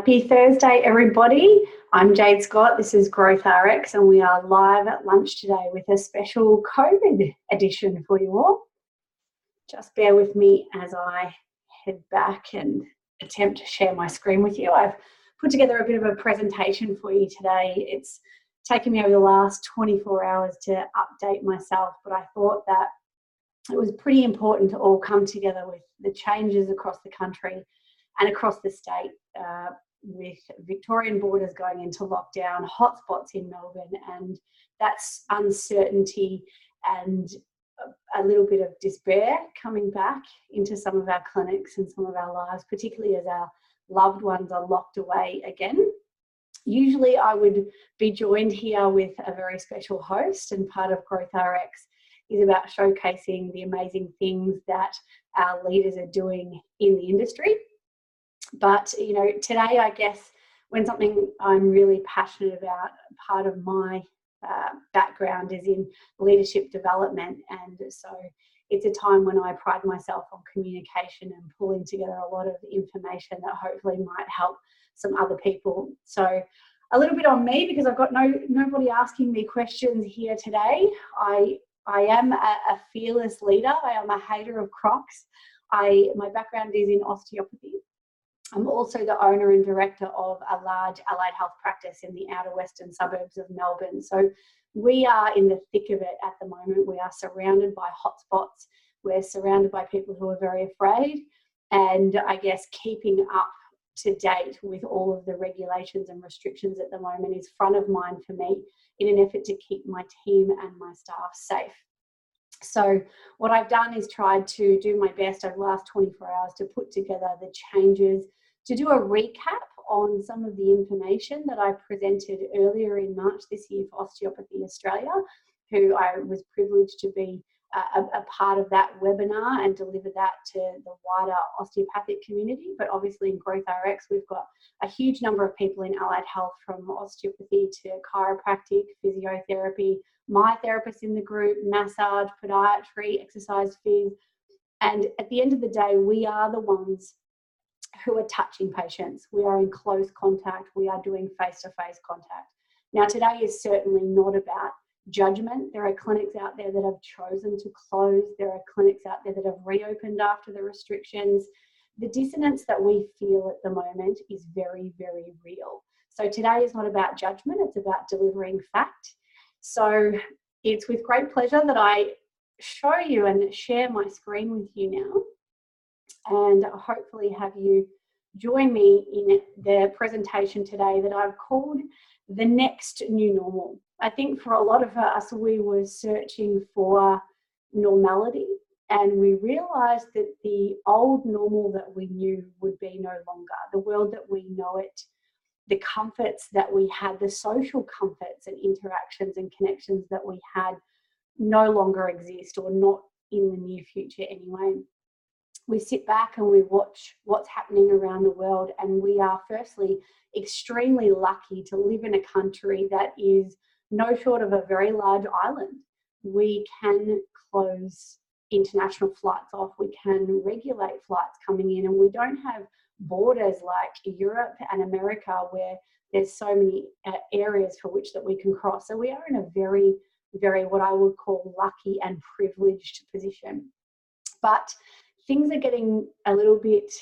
Happy Thursday, everybody. I'm Jade Scott. This is Growth RX, and we are live at lunch today with a special COVID edition for you all. Just bear with me as I head back and attempt to share my screen with you. I've put together a bit of a presentation for you today. It's taken me over the last 24 hours to update myself, but I thought that it was pretty important to all come together with the changes across the country and across the state uh, with Victorian borders going into lockdown, hotspots in Melbourne, and that's uncertainty and a little bit of despair coming back into some of our clinics and some of our lives, particularly as our loved ones are locked away again. Usually, I would be joined here with a very special host, and part of Growth RX is about showcasing the amazing things that our leaders are doing in the industry. But, you know, today, I guess, when something I'm really passionate about, part of my uh, background is in leadership development. And so it's a time when I pride myself on communication and pulling together a lot of information that hopefully might help some other people. So a little bit on me because I've got no nobody asking me questions here today. I I am a, a fearless leader. I am a hater of Crocs. I my background is in osteopathy. I'm also the owner and director of a large allied health practice in the outer western suburbs of Melbourne. So we are in the thick of it at the moment. We are surrounded by hotspots. We're surrounded by people who are very afraid. And I guess keeping up to date with all of the regulations and restrictions at the moment is front of mind for me in an effort to keep my team and my staff safe. So, what I've done is tried to do my best over the last 24 hours to put together the changes, to do a recap on some of the information that I presented earlier in March this year for Osteopathy Australia, who I was privileged to be uh, a, a, part of that webinar and deliver that to the wider osteopathic community. But obviously, in Growth RX, we've got a huge number of people in allied health from osteopathy to chiropractic, physiotherapy, myotherapist in the group, massage, podiatry, exercise phys. And at the end of the day, we are the ones who are touching patients. We are in close contact. We are doing face to face contact. Now, today is certainly not about judgment. There are clinics out there that have chosen to close, there are clinics out there that have reopened after the restrictions. The dissonance that we feel at the moment is very, very real. So today is not about judgment, it's about delivering fact. So it's with great pleasure that I show you and share my screen with you now and hopefully have you join me in the presentation today that I've called the next new normal. I think for a lot of us, we were searching for normality and we realized that the old normal that we knew would be no longer. The world that we know it, the comforts that we had, the social comforts and interactions and connections that we had no longer exist or not in the near future anyway. We sit back and we watch what's happening around the world, and we are firstly extremely lucky to live in a country that is no short of a very large island. We can close international flights off, we can regulate flights coming in, and we don't have borders like Europe and America where there's so many uh, areas for which that we can cross. So we are in a very, very what I would call lucky and privileged position. But things are getting a little bit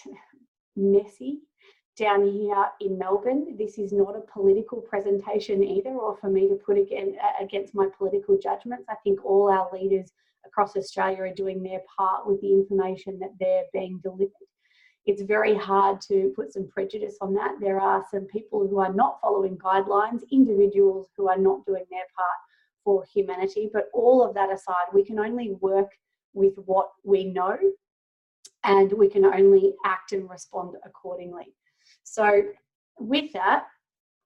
messy down here in Melbourne. This is not a political presentation either, or for me to put again uh, against my political judgments. I think all our leaders across Australia are doing their part with the information that they're being delivered. It's very hard to put some prejudice on that. There are some people who are not following guidelines, individuals who are not doing their part for humanity. But all of that aside, we can only work with what we know and we can only act and respond accordingly. So, with that,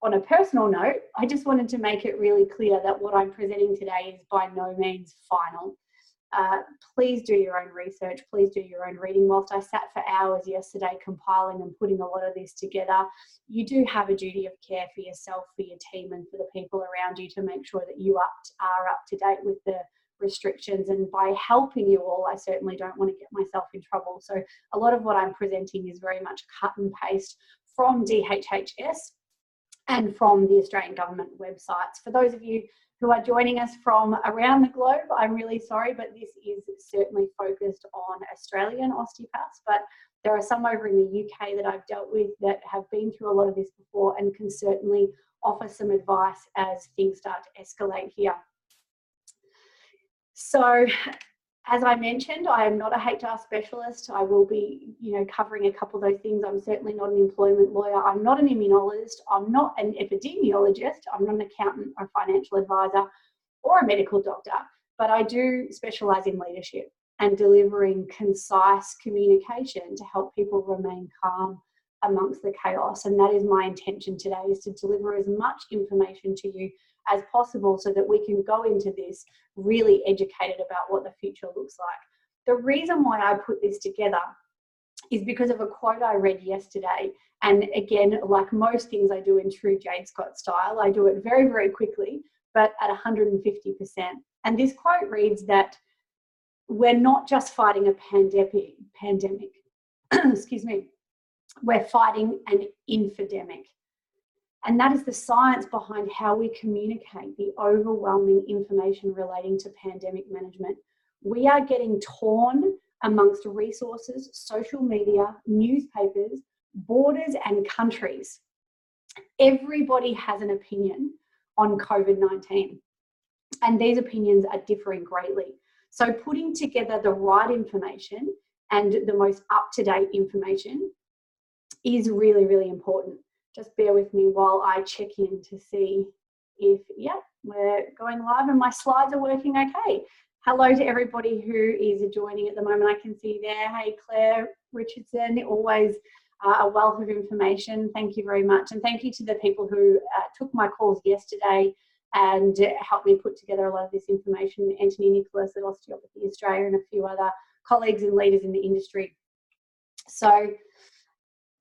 on a personal note, I just wanted to make it really clear that what I'm presenting today is by no means final. Uh, please do your own research, please do your own reading. Whilst I sat for hours yesterday compiling and putting a lot of this together, you do have a duty of care for yourself, for your team, and for the people around you to make sure that you are up to date with the restrictions and by helping you all i certainly don't want to get myself in trouble so a lot of what i'm presenting is very much cut and paste from DHHS and from the Australian government websites. For those of you who are joining us from around the globe, I'm really sorry, but this is certainly focused on Australian osteopaths. But there are some over in the UK that I've dealt with that have been through a lot of this before and can certainly offer some advice as things start to escalate here. So as I mentioned, I am not a HR specialist. I will be, you know, covering a couple of those things. I'm certainly not an employment lawyer. I'm not an immunologist. I'm not an epidemiologist. I'm not an accountant or financial advisor or a medical doctor, but I do specialize in leadership and delivering concise communication to help people remain calm amongst the chaos. And that is my intention today is to deliver as much information to you as possible so that we can go into this really educated about what the future looks like. The reason why I put this together is because of a quote I read yesterday. And again, like most things I do in true Jade Scott style, I do it very, very quickly, but at 150%. And this quote reads that we're not just fighting a pandemic, pandemic, excuse me, we're fighting an infodemic. And that is the science behind how we communicate the overwhelming information relating to pandemic management. We are getting torn amongst resources, social media, newspapers, borders, and countries. Everybody has an opinion on COVID 19, and these opinions are differing greatly. So, putting together the right information and the most up to date information is really, really important just bear with me while I check in to see if, yeah, we're going live and my slides are working okay. Hello to everybody who is joining at the moment. I can see there. Hey, Claire Richardson, always uh, a wealth of information. Thank you very much. And thank you to the people who uh, took my calls yesterday and helped me put together a lot of this information. Anthony Nicholas at Osteopathy Australia and a few other colleagues and leaders in the industry. So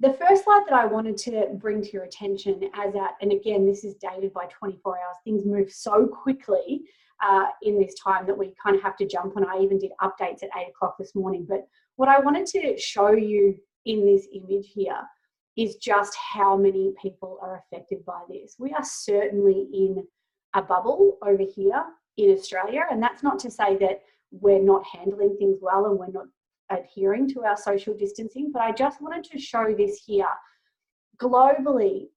the first slide that I wanted to bring to your attention as at, and again, this is dated by 24 hours, things move so quickly uh, in this time that we kind of have to jump on. I even did updates at eight o'clock this morning. But what I wanted to show you in this image here is just how many people are affected by this. We are certainly in a bubble over here in Australia. And that's not to say that we're not handling things well and we're not adhering to our social distancing, but I just wanted to show this here. Globally,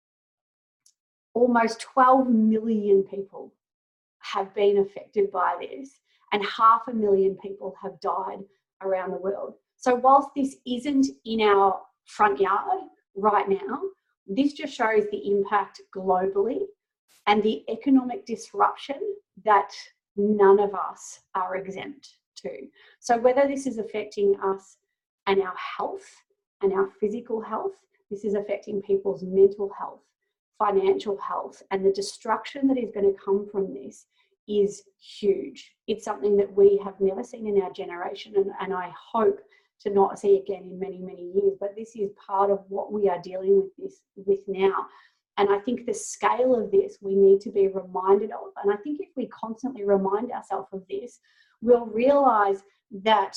almost 12 million people have been affected by this, and half a million people have died around the world. So, whilst this isn't in our front yard right now, this just shows the impact globally and the economic disruption that none of us are exempt So whether this is affecting us and our health and our physical health, this is affecting people's mental health, financial health, and the destruction that is going to come from this is huge. It's something that we have never seen in our generation, and, and I hope to not see again in many, many years. But this is part of what we are dealing with this with now. And I think the scale of this we need to be reminded of. And I think if we constantly remind ourselves of this, we'll realize that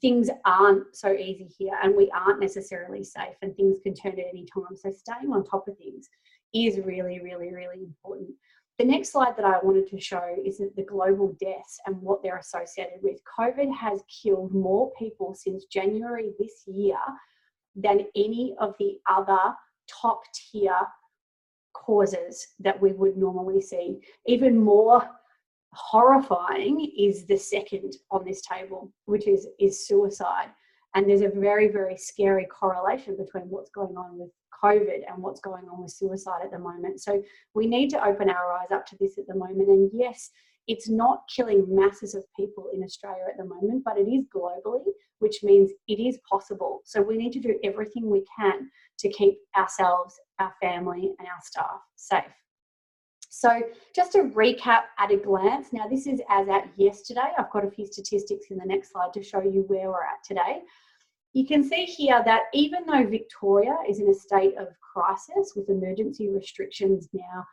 things aren't so easy here and we aren't necessarily safe and things can turn at any time. So staying on top of things is really, really, really important. The next slide that I wanted to show is the global deaths and what they're associated with. COVID has killed more people since January this year than any of the other top tier causes that we would normally see. Even more horrifying is the second on this table, which is, is suicide. And there's a very, very scary correlation between what's going on with COVID and what's going on with suicide at the moment. So we need to open our eyes up to this at the moment. And yes, it's not killing masses of people in Australia at the moment, but it is globally, which means it is possible. So we need to do everything we can to keep ourselves, our family, and our staff safe. So just to recap at a glance, now this is as at yesterday. I've got a few statistics in the next slide to show you where we're at today. You can see here that even though Victoria is in a state of crisis with emergency restrictions now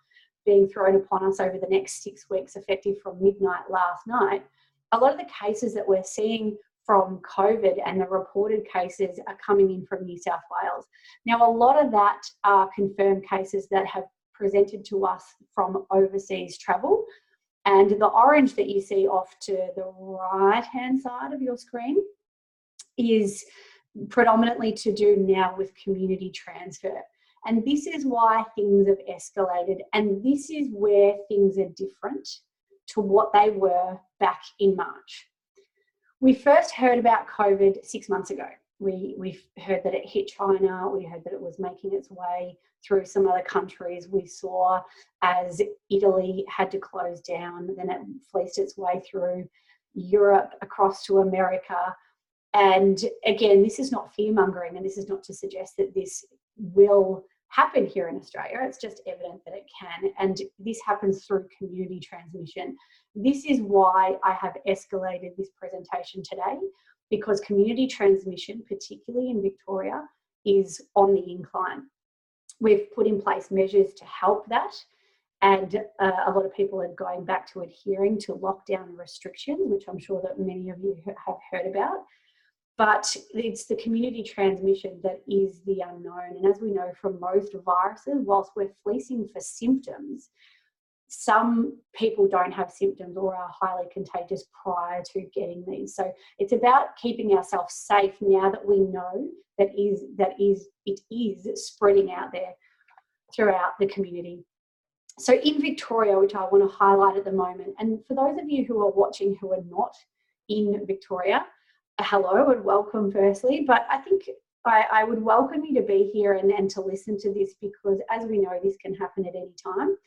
being thrown upon us over the next six weeks, effective from midnight last night, a lot of the cases that we're seeing from COVID and the reported cases are coming in from New South Wales. Now, a lot of that are confirmed cases that have presented to us from overseas travel. And the orange that you see off to the right hand side of your screen is predominantly to do now with community transfer. And this is why things have escalated, and this is where things are different to what they were back in March. We first heard about COVID six months ago. We, we heard that it hit China, we heard that it was making its way through some other countries. We saw as Italy had to close down, then it fleeced its way through Europe across to America. And again, this is not fear mongering, and this is not to suggest that this will happen here in Australia. It's just evident that it can. And this happens through community transmission. This is why I have escalated this presentation today, because community transmission, particularly in Victoria, is on the incline. We've put in place measures to help that. And uh, a lot of people are going back to adhering to lockdown restrictions, which I'm sure that many of you have heard about but it's the community transmission that is the unknown. And as we know from most viruses, whilst we're fleecing for symptoms, some people don't have symptoms or are highly contagious prior to getting these. So it's about keeping ourselves safe now that we know that is that is it is spreading out there throughout the community. So in Victoria, which I want to highlight at the moment, and for those of you who are watching who are not in Victoria, hello and welcome firstly, but I think I, I, would welcome you to be here and, and to listen to this because as we know, this can happen at any time.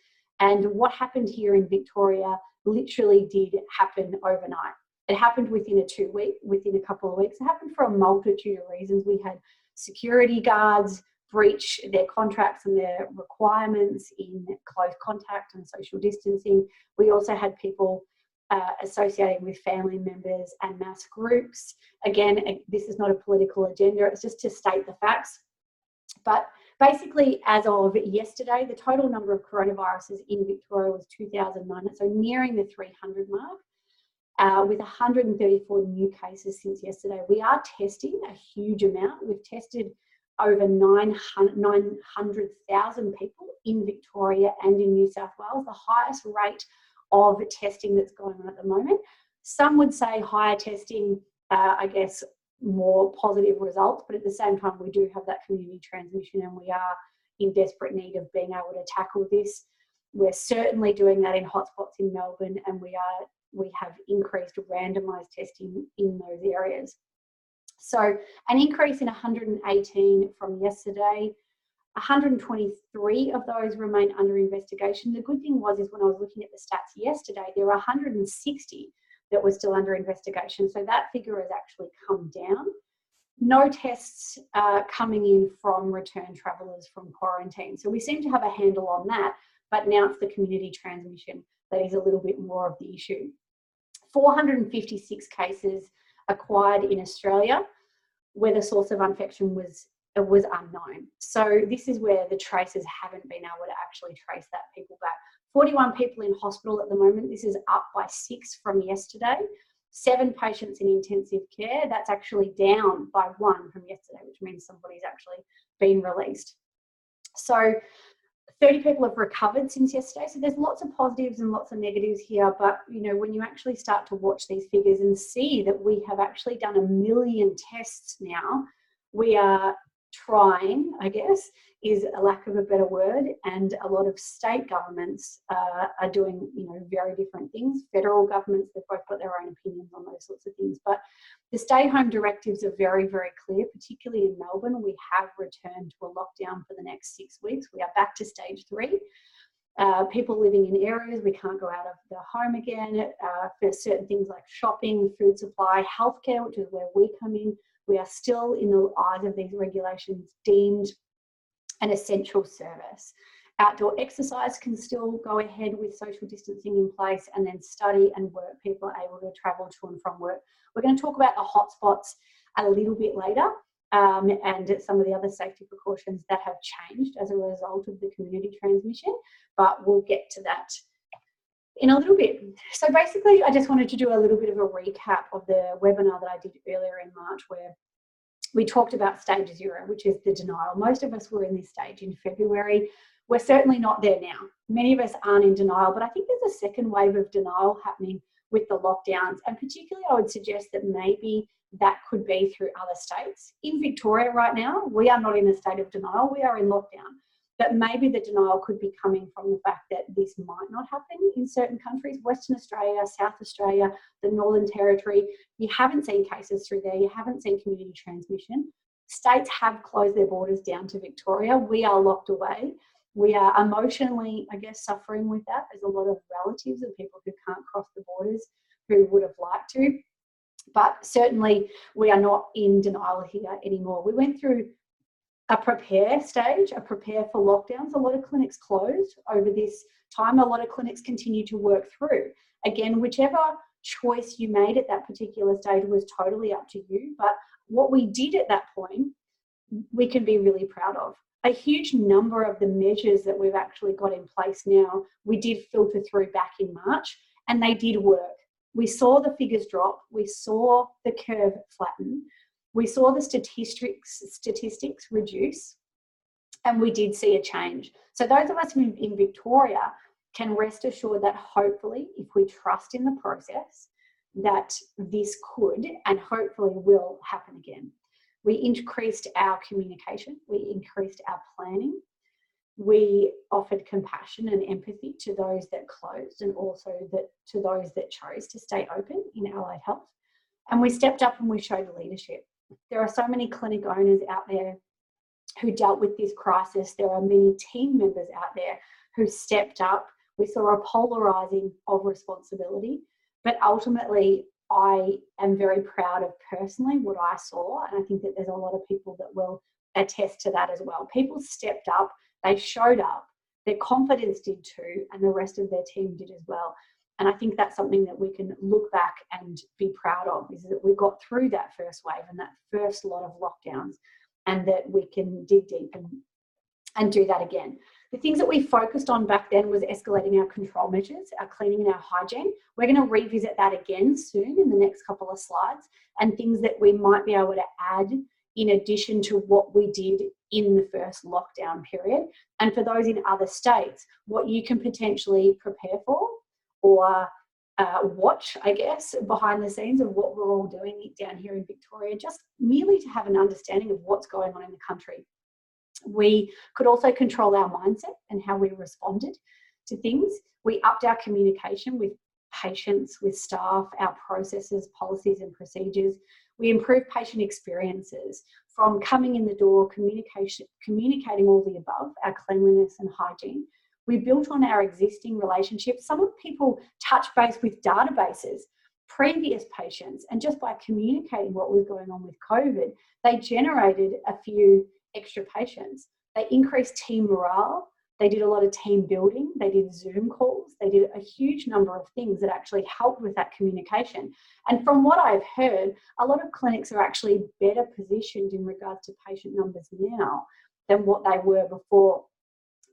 And what happened here in Victoria literally did happen overnight. It happened within a two week, within a couple of weeks. It happened for a multitude of reasons. We had security guards breach their contracts and their requirements in close contact and social distancing. We also had people uh, associating with family members and mass groups. Again, this is not a political agenda, it's just to state the facts. But basically, as of yesterday, the total number of coronaviruses in Victoria was 2,009, so nearing the 300 mark. Uh, with 134 new cases since yesterday. We are testing a huge amount. We've tested over 900,000 people in Victoria and in New South Wales, the highest rate of testing that's going on at the moment. Some would say higher testing, uh, I guess, more positive results, but at the same time, we do have that community transmission and we are in desperate need of being able to tackle this. We're certainly doing that in hotspots in Melbourne and we are we have increased randomized testing in those areas. So an increase in 118 from yesterday, 123 of those remain under investigation. The good thing was is when I was looking at the stats yesterday, there were 160 that were still under investigation. So that figure has actually come down. No tests uh, coming in from return travellers from quarantine. So we seem to have a handle on that, but now it's the community transmission that is a little bit more of the issue. 456 cases acquired in Australia where the source of infection was was unknown. So this is where the traces haven't been able to actually trace that people back. 41 people in hospital at the moment. This is up by six from yesterday. Seven patients in intensive care. That's actually down by one from yesterday, which means somebody's actually been released. So 30 people have recovered since yesterday. So there's lots of positives and lots of negatives here. But you know, when you actually start to watch these figures and see that we have actually done a million tests now, we are trying, I guess, is a lack of a better word. And a lot of state governments uh, are doing, you know, very different things. Federal governments, they've both got their own opinions on those sorts of things. But the stay home directives are very, very clear, particularly in Melbourne. We have returned to a lockdown for the next six weeks. We are back to stage three. Uh, people living in areas we can't go out of the home again uh, for certain things like shopping, food supply, healthcare, which is where we come in we are still, in the eyes of these regulations, deemed an essential service. Outdoor exercise can still go ahead with social distancing in place, and then study and work. People are able to travel to and from work. We're going to talk about the hotspots a little bit later. Um, and some of the other safety precautions that have changed as a result of the community transmission, but we'll get to that in a little bit. So basically, I just wanted to do a little bit of a recap of the webinar that I did earlier in March where we talked about stage zero, which is the denial. Most of us were in this stage in February. We're certainly not there now. Many of us aren't in denial, but I think there's a second wave of denial happening with the lockdowns. And particularly, I would suggest that maybe that could be through other states. In Victoria right now, we are not in a state of denial, we are in lockdown. But maybe the denial could be coming from the fact that this might not happen in certain countries, Western Australia, South Australia, the Northern Territory. You haven't seen cases through there, you haven't seen community transmission. States have closed their borders down to Victoria. We are locked away. We are emotionally, I guess, suffering with that. There's a lot of relatives of people who can't cross the borders who would have liked to. But certainly, we are not in denial here anymore. We went through a prepare stage, a prepare for lockdowns. A lot of clinics closed over this time. A lot of clinics continue to work through. Again, whichever choice you made at that particular stage was totally up to you. But what we did at that point, we can be really proud of. A huge number of the measures that we've actually got in place now, we did filter through back in March and they did work. We saw the figures drop, we saw the curve flatten, we saw the statistics, statistics reduce and we did see a change. So those of us in, in Victoria can rest assured that hopefully, if we trust in the process, that this could and hopefully will happen again. We increased our communication, we increased our planning, we offered compassion and empathy to those that closed and also that to those that chose to stay open in allied health. And we stepped up and we showed leadership. There are so many clinic owners out there who dealt with this crisis. There are many team members out there who stepped up. We saw a polarizing of responsibility, but ultimately, I am very proud of personally what I saw, and I think that there's a lot of people that will attest to that as well. People stepped up, they showed up, their confidence did too, and the rest of their team did as well. And I think that's something that we can look back and be proud of is that we got through that first wave and that first lot of lockdowns and that we can dig deep and, and do that again. The things that we focused on back then was escalating our control measures, our cleaning and our hygiene. We're going to revisit that again soon in the next couple of slides and things that we might be able to add in addition to what we did in the first lockdown period. And for those in other states, what you can potentially prepare for or uh, watch, I guess, behind the scenes of what we're all doing down here in Victoria, just merely to have an understanding of what's going on in the country. We could also control our mindset and how we responded to things. We upped our communication with patients, with staff, our processes, policies, and procedures. We improved patient experiences from coming in the door, communication, communicating all the above, our cleanliness and hygiene, we built on our existing relationships. Some of people touch base with databases, previous patients, and just by communicating what was going on with COVID, they generated a few extra patients. They increased team morale. They did a lot of team building. They did Zoom calls. They did a huge number of things that actually helped with that communication. And from what I've heard, a lot of clinics are actually better positioned in regards to patient numbers now than what they were before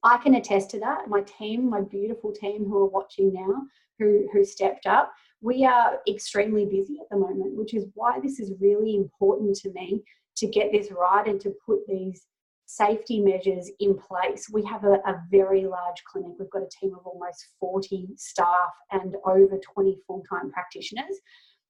I can attest to that. My team, my beautiful team who are watching now, who, who stepped up, we are extremely busy at the moment, which is why this is really important to me to get this right and to put these safety measures in place. We have a, a very large clinic. We've got a team of almost 40 staff and over 20 full time practitioners.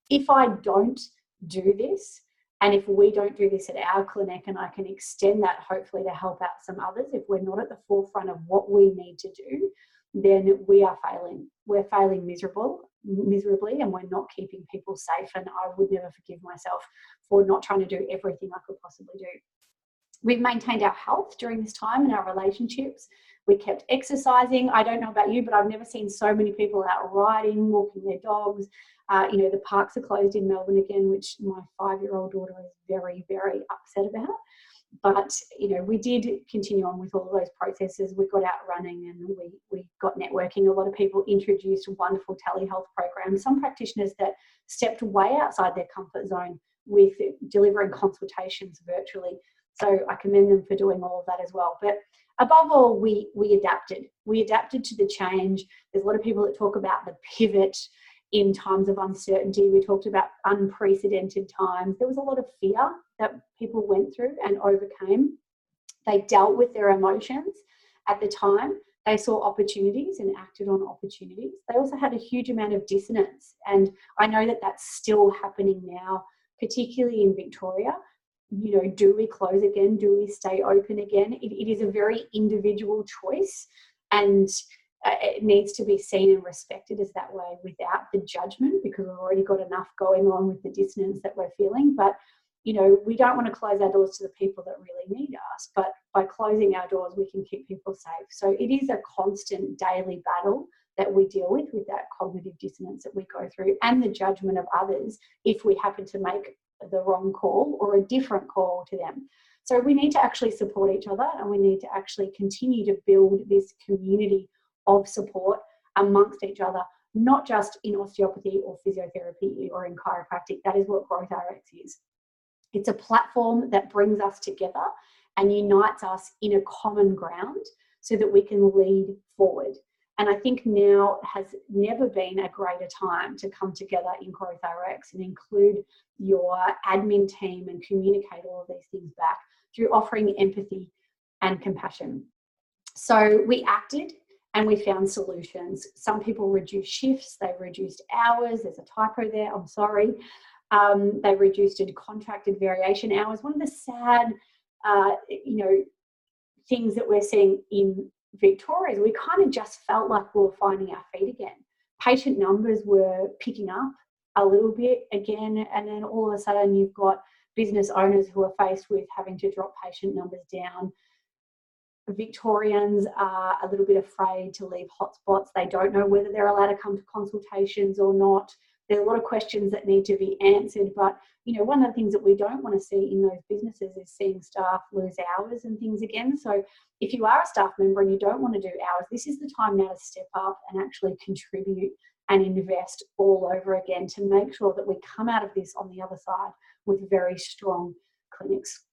If I don't do this, and if we don't do this at our clinic, and I can extend that hopefully to help out some others, if we're not at the forefront of what we need to do, then we are failing. We're failing miserable, miserably, and we're not keeping people safe. And I would never forgive myself for not trying to do everything I could possibly do. We've maintained our health during this time and our relationships. We kept exercising. I don't know about you, but I've never seen so many people out riding, walking their dogs. Uh, you know, the parks are closed in Melbourne again, which my five year old daughter is very, very upset about. But, you know, we did continue on with all those processes. We got out running and we, we got networking. A lot of people introduced wonderful telehealth programs. Some practitioners that stepped way outside their comfort zone with delivering consultations virtually. So I commend them for doing all of that as well. But above all, we, we adapted. We adapted to the change. There's a lot of people that talk about the pivot in times of uncertainty. We talked about unprecedented times. There was a lot of fear that people went through and overcame. They dealt with their emotions at the time. They saw opportunities and acted on opportunities. They also had a huge amount of dissonance. And I know that that's still happening now, particularly in Victoria. You know, do we close again? Do we stay open again? it, it is a very individual choice. And it needs to be seen and respected as that way without the judgment because we've already got enough going on with the dissonance that we're feeling. But you know, we don't want to close our doors to the people that really need us, but by closing our doors, we can keep people safe. So it is a constant daily battle that we deal with, with that cognitive dissonance that we go through and the judgment of others if we happen to make the wrong call or a different call to them. So we need to actually support each other and we need to actually continue to build this community of support amongst each other, not just in osteopathy or physiotherapy or in chiropractic. That is what Growth RX is. It's a platform that brings us together and unites us in a common ground so that we can lead forward. And I think now has never been a greater time to come together in Growth RX and include your admin team and communicate all of these things back through offering empathy and compassion. So we acted and we found solutions. Some people reduced shifts, they reduced hours. There's a typo there, I'm sorry. Um, they reduced contracted variation hours. One of the sad, uh, you know, things that we're seeing in Victoria is we kind of just felt like we were finding our feet again. Patient numbers were picking up a little bit again, and then all of a sudden you've got business owners who are faced with having to drop patient numbers down. Victorians are a little bit afraid to leave hotspots. They don't know whether they're allowed to come to consultations or not. There are a lot of questions that need to be answered but you know one of the things that we don't want to see in those businesses is seeing staff lose hours and things again. So if you are a staff member and you don't want to do hours this is the time now to step up and actually contribute and invest all over again to make sure that we come out of this on the other side with very strong clinics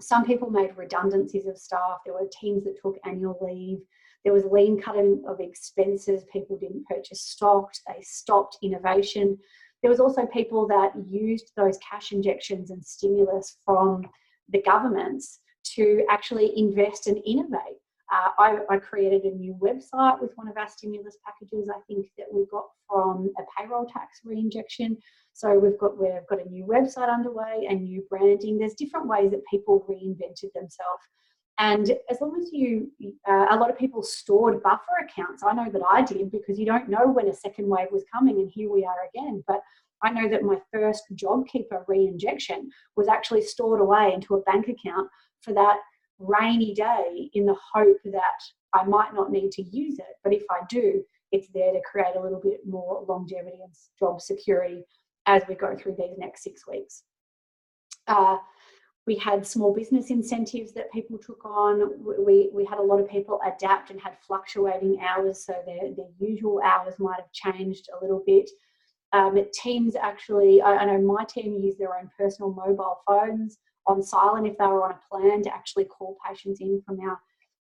some people made redundancies of staff there were teams that took annual leave there was lean cutting of expenses. People didn't purchase stocks. They stopped innovation. There was also people that used those cash injections and stimulus from the governments to actually invest and innovate. Uh, I, I, created a new website with one of our stimulus packages. I think that we got from a payroll tax reinjection. So we've got we've got a new website underway and new branding. There's different ways that people reinvented themselves and as long as you, uh, a lot of people stored buffer accounts. I know that I did because you don't know when a second wave was coming, and here we are again. But I know that my first JobKeeper reinjection was actually stored away into a bank account for that rainy day in the hope that I might not need to use it. But if I do, it's there to create a little bit more longevity and job security as we go through these next six weeks. Uh, we had small business incentives that people took on. We, we had a lot of people adapt and had fluctuating hours, so their, their usual hours might have changed a little bit. Um, teams actually, I, I know my team used their own personal mobile phones on silent if they were on a plan to actually call patients in from our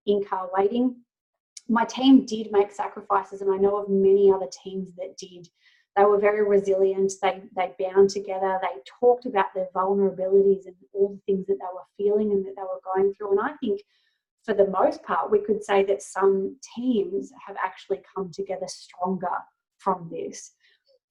in car waiting. My team did make sacrifices, and I know of many other teams that did. They were very resilient. They they bound together. They talked about their vulnerabilities and all the things that they were feeling and that they were going through. And I think, for the most part, we could say that some teams have actually come together stronger from this.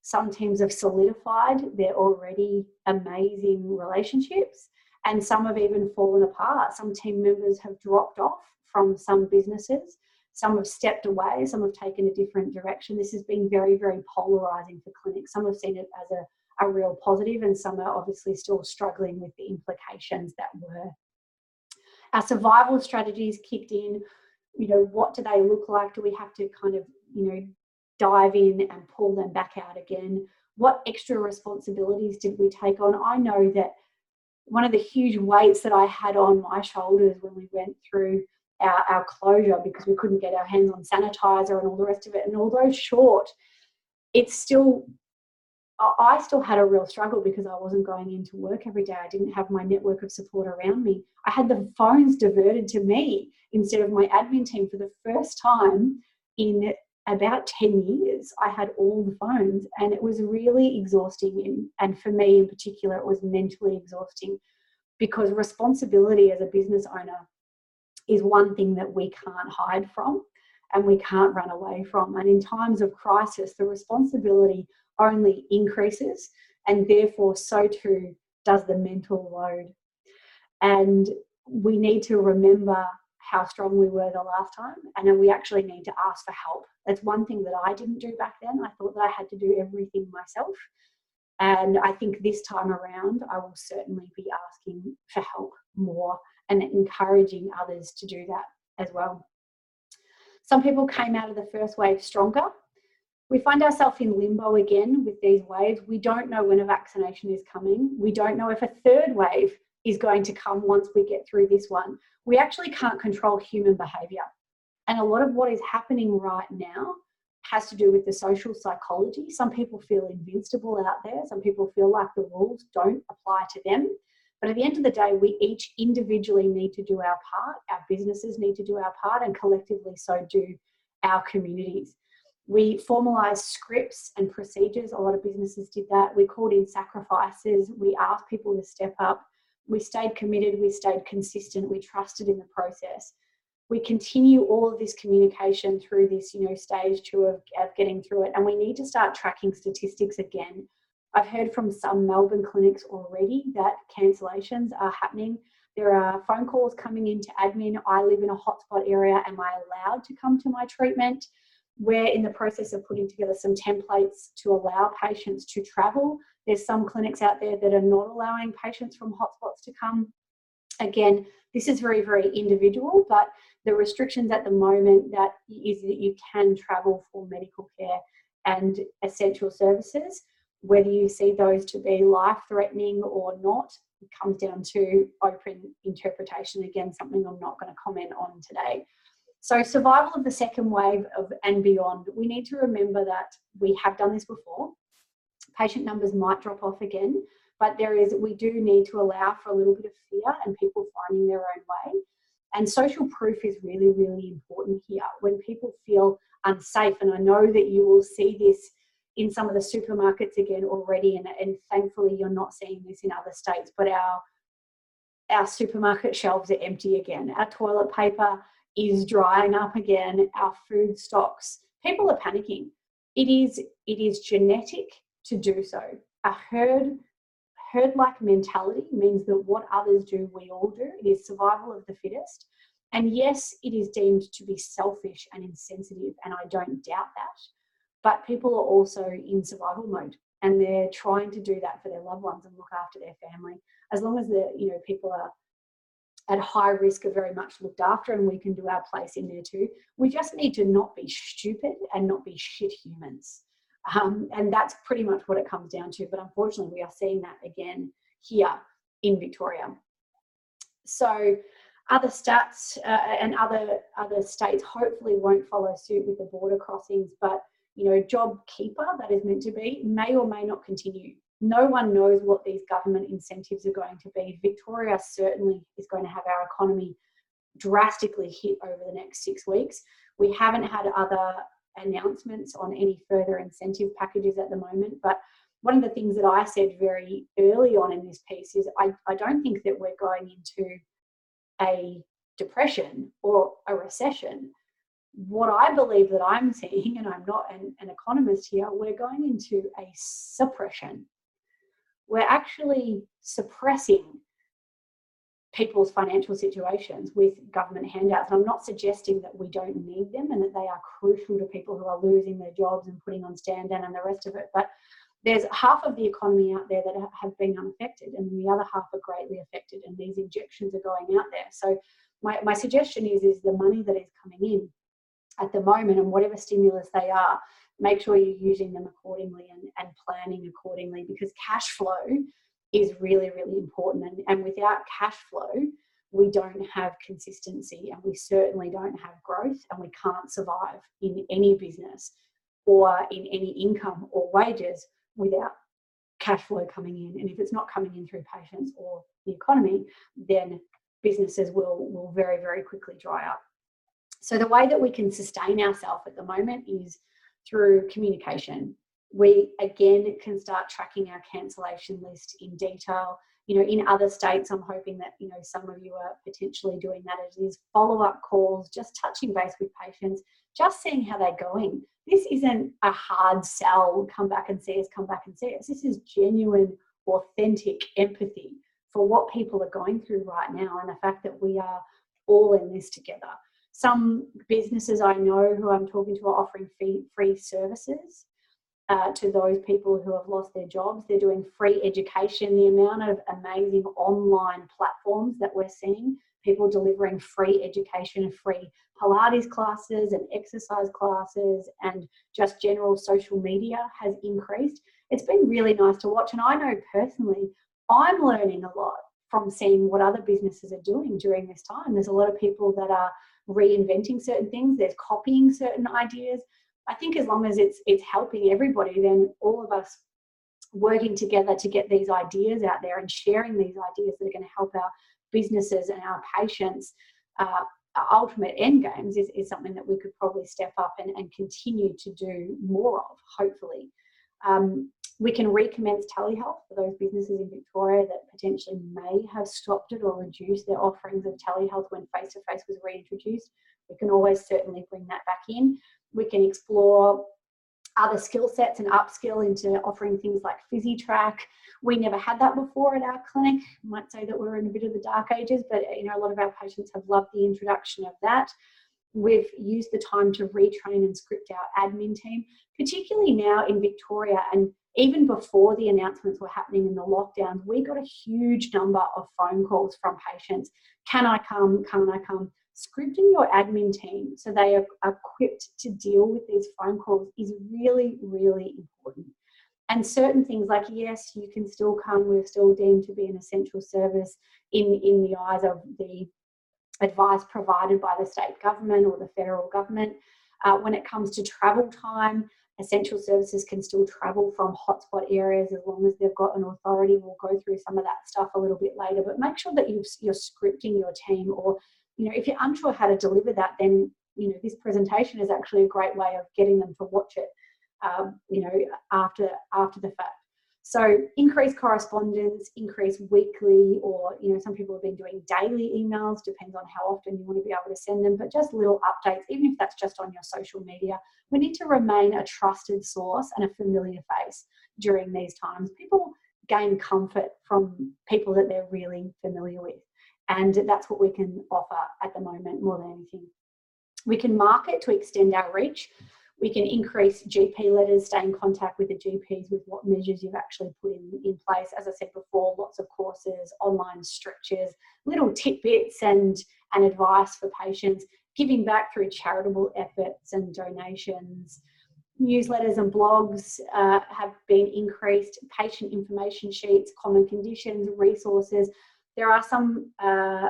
Some teams have solidified their already amazing relationships, and some have even fallen apart. Some team members have dropped off from some businesses some have stepped away, some have taken a different direction. This has been very, very polarizing for clinics. Some have seen it as a, a real positive, and some are obviously still struggling with the implications that were. Our survival strategies kicked in. You know, what do they look like? Do we have to kind of, you know, dive in and pull them back out again? What extra responsibilities did we take on? I know that one of the huge weights that I had on my shoulders when we went through our, our closure because we couldn't get our hands on sanitizer and all the rest of it. And although short, it's still I still had a real struggle because I wasn't going into work every day. I didn't have my network of support around me. I had the phones diverted to me instead of my admin team for the first time in about 10 years. I had all the phones and it was really exhausting. And, and for me in particular, it was mentally exhausting because responsibility as a business owner is one thing that we can't hide from and we can't run away from. And in times of crisis, the responsibility only increases, and therefore, so too does the mental load. And we need to remember how strong we were the last time, and then we actually need to ask for help. That's one thing that I didn't do back then. I thought that I had to do everything myself. And I think this time around, I will certainly be asking for help more and encouraging others to do that as well. Some people came out of the first wave stronger we find ourselves in limbo again with these waves. We don't know when a vaccination is coming. We don't know if a third wave is going to come once we get through this one. We actually can't control human behavior. And a lot of what is happening right now has to do with the social psychology. Some people feel invincible out there, some people feel like the rules don't apply to them. But at the end of the day, we each individually need to do our part, our businesses need to do our part, and collectively so do our communities. We formalized scripts and procedures. A lot of businesses did that. We called in sacrifices. We asked people to step up. We stayed committed. We stayed consistent. We trusted in the process. We continue all of this communication through this, you know, stage two of, of getting through it. And we need to start tracking statistics again. I've heard from some Melbourne clinics already that cancellations are happening. There are phone calls coming into admin. I live in a hotspot area. Am I allowed to come to my treatment? We're in the process of putting together some templates to allow patients to travel. There's some clinics out there that are not allowing patients from hotspots to come. Again, this is very, very individual, but the restrictions at the moment that is that you can travel for medical care and essential services. Whether you see those to be life threatening or not, it comes down to open interpretation. Again, something I'm not going to comment on today. So survival of the second wave of and beyond, we need to remember that we have done this before. Patient numbers might drop off again, but there is we do need to allow for a little bit of fear and people finding their own way. And social proof is really, really important here. When people feel unsafe, and I know that you will see this in some of the supermarkets again already, and, and thankfully you're not seeing this in other states, but our our supermarket shelves are empty again. Our toilet paper is drying up again, our food stocks. People are panicking. It is, it is genetic to do so. A herd herd like mentality means that what others do, we all do. It is survival of the fittest. And yes, it is deemed to be selfish and insensitive, and I don't doubt that. But people are also in survival mode and they're trying to do that for their loved ones and look after their family. As long as the you know people are at high risk are very much looked after and we can do our place in there too. We just need to not be stupid and not be shit humans. Um, and that's pretty much what it comes down to. But unfortunately, we are seeing that again here in Victoria. So other stats uh, and other other states hopefully won't follow suit with the border crossings, but you know, JobKeeper that is meant to be may or may not continue no one knows what these government incentives are going to be. Victoria certainly is going to have our economy drastically hit over the next six weeks. We haven't had other announcements on any further incentive packages at the moment, but one of the things that I said very early on in this piece is I, I don't think that we're going into a depression or a recession. What I believe that I'm seeing, and I'm not an, an economist here, we're going into a suppression we're actually suppressing people's financial situations with government handouts. And I'm not suggesting that we don't need them and that they are crucial to people who are losing their jobs and putting on stand down and the rest of it. But there's half of the economy out there that have been unaffected, and the other half are greatly affected, and these injections are going out there. So, my, my suggestion is, is the money that is coming in at the moment, and whatever stimulus they are, make sure you're using them accordingly and, and planning accordingly because cash flow is really, really important. And, and without cash flow, we don't have consistency and we certainly don't have growth and we can't survive in any business or in any income or wages without cash flow coming in. And if it's not coming in through patients or the economy, then businesses will, will very, very quickly dry up. So the way that we can sustain ourselves at the moment is through communication. We again can start tracking our cancellation list in detail. You know, in other states, I'm hoping that you know some of you are potentially doing that. It is follow-up calls, just touching base with patients, just seeing how they're going. This isn't a hard sell, come back and see us, come back and see us. This is genuine, authentic empathy for what people are going through right now and the fact that we are all in this together. Some businesses I know who I'm talking to are offering free, free services uh, to those people who have lost their jobs. They're doing free education. The amount of amazing online platforms that we're seeing, people delivering free education, and free Pilates classes and exercise classes, and just general social media has increased. It's been really nice to watch. And I know personally, I'm learning a lot from seeing what other businesses are doing during this time. There's a lot of people that are reinventing certain things, there's copying certain ideas. I think as long as it's it's helping everybody, then all of us working together to get these ideas out there and sharing these ideas that are going to help our businesses and our patients uh, ultimate end games is, is something that we could probably step up and, and continue to do more of, hopefully. Um, we can recommence telehealth for those businesses in Victoria that potentially may have stopped it or reduced their offerings of telehealth when face to face was reintroduced. We can always certainly bring that back in. We can explore other skill sets and upskill into offering things like PhysiTrack. We never had that before at our clinic. I might say that we're in a bit of the dark ages, but you know a lot of our patients have loved the introduction of that. We've used the time to retrain and script our admin team, particularly now in Victoria and even before the announcements were happening in the lockdowns, we got a huge number of phone calls from patients. Can I come? Can I come? Scripting your admin team so they are equipped to deal with these phone calls is really, really important. And certain things like, yes, you can still come, we're still deemed to be an essential service in, in the eyes of the advice provided by the state government or the federal government. Uh, when it comes to travel time, essential services can still travel from hotspot areas as long as they've got an authority. We'll go through some of that stuff a little bit later, but make sure that you are scripting your team or, you know, if you're unsure how to deliver that, then, you know, this presentation is actually a great way of getting them to watch it, um, you know, after, after the fact. So increase correspondence, increase weekly, or you know, some people have been doing daily emails, depends on how often you want to be able to send them, but just little updates, even if that's just on your social media. We need to remain a trusted source and a familiar face during these times. People gain comfort from people that they're really familiar with. And that's what we can offer at the moment more than anything. We can market to extend our reach. We can increase GP letters, stay in contact with the GPs with what measures you've actually put in, in place. As I said before, lots of courses, online stretches, little tidbits and, and advice for patients, giving back through charitable efforts and donations. Newsletters and blogs uh, have been increased, patient information sheets, common conditions, resources. There are some uh,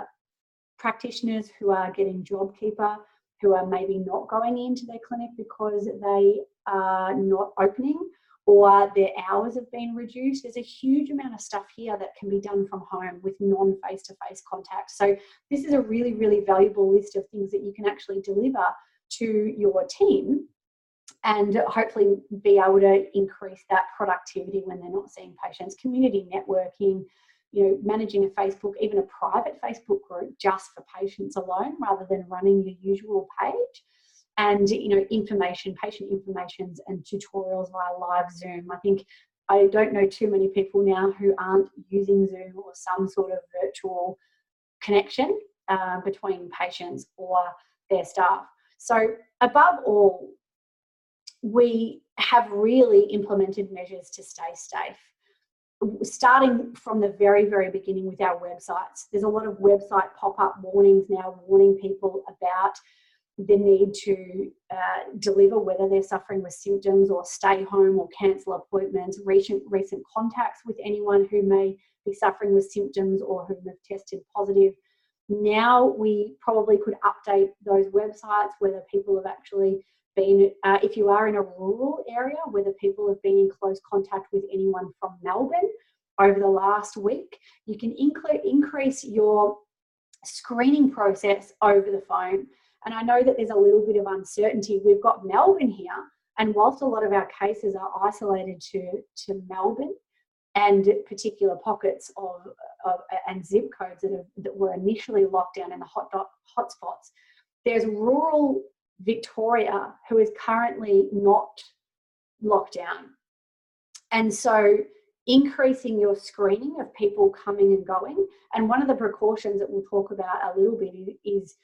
practitioners who are getting JobKeeper who are maybe not going into their clinic because they are not opening or their hours have been reduced. There's a huge amount of stuff here that can be done from home with non face to face contact. So, this is a really, really valuable list of things that you can actually deliver to your team and hopefully be able to increase that productivity when they're not seeing patients. Community networking, you know, managing a Facebook, even a private Facebook group just for patients alone rather than running your usual page. And, you know, information, patient informations and tutorials via live Zoom. I think I don't know too many people now who aren't using Zoom or some sort of virtual connection uh, between patients or their staff. So, above all, we have really implemented measures to stay safe starting from the very, very beginning with our websites. There's a lot of website pop up warnings now warning people about the need to uh, deliver whether they're suffering with symptoms or stay home or cancel appointments, recent, recent contacts with anyone who may be suffering with symptoms or who have tested positive. Now we probably could update those websites whether people have actually been, uh, if you are in a rural area, whether people have been in close contact with anyone from Melbourne over the last week, you can inc- increase your screening process over the phone. And I know that there's a little bit of uncertainty. We've got Melbourne here, and whilst a lot of our cases are isolated to, to Melbourne and particular pockets of, of and zip codes that, have, that were initially locked down in the hot dot, hotspots, there's rural Victoria who is currently not locked down. And so increasing your screening of people coming and going. And one of the precautions that we'll talk about a little bit is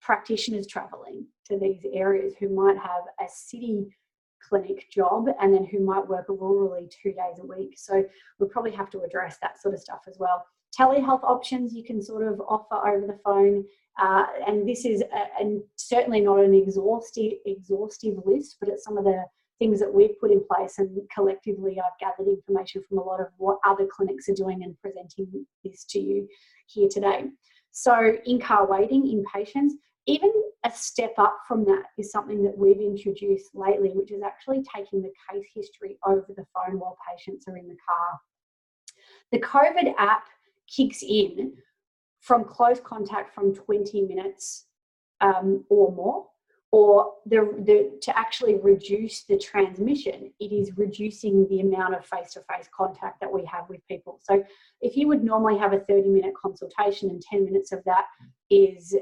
practitioners traveling to these areas who might have a city clinic job and then who might work rurally two days a week. So we'll probably have to address that sort of stuff as well. Telehealth options you can sort of offer over the phone. Uh, and this is a, and certainly not an exhaustive exhaustive list, but it's some of the things that we've put in place and collectively I've gathered information from a lot of what other clinics are doing and presenting this to you here today. So in-car waiting in patients, even a step up from that is something that we've introduced lately, which is actually taking the case history over the phone while patients are in the car. The COVID app kicks in from close contact from 20 minutes um, or more or the, the, to actually reduce the transmission, it is reducing the amount of face to face contact that we have with people. So, if you would normally have a 30 minute consultation and 10 minutes of that is